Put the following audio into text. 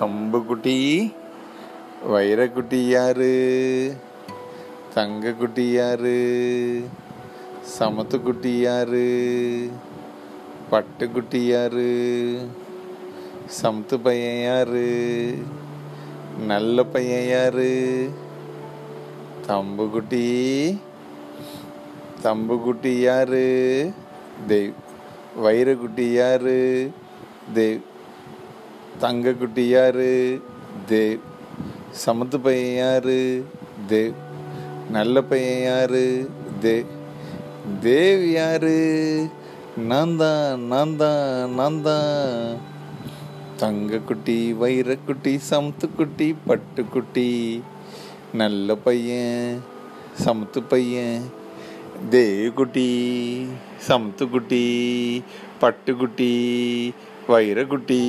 தம்புக்குட்டி வைரக்குட்டி யாரு? தங்கக்குட்டி யாரு? சமத்துக்குட்டி யாரு? பட்டுக்குட்டி யாரு? சமத்து பையன் யாரு? நல்ல பையன் யாரு? தம்புக்குட்டி தம்புக்குட்டி யாரு? தேவ் வைரக்குட்டி யாரு? தேவ் தங்கக்குட்டி யாரு தேவ் சமத்து பையன் யாரு தேவ் நல்ல பையன் யாரு தேவ் தேவ் யாரு நான் தான் நான் தான் நான் தான் தங்கக்குட்டி வைரக்குட்டி சமத்துக்குட்டி பட்டுக்குட்டி நல்ல பையன் சமத்து பையன். தேவக்குட்டி சமத்துக்குட்டி பட்டுக்குட்டி வைரக்குட்டி.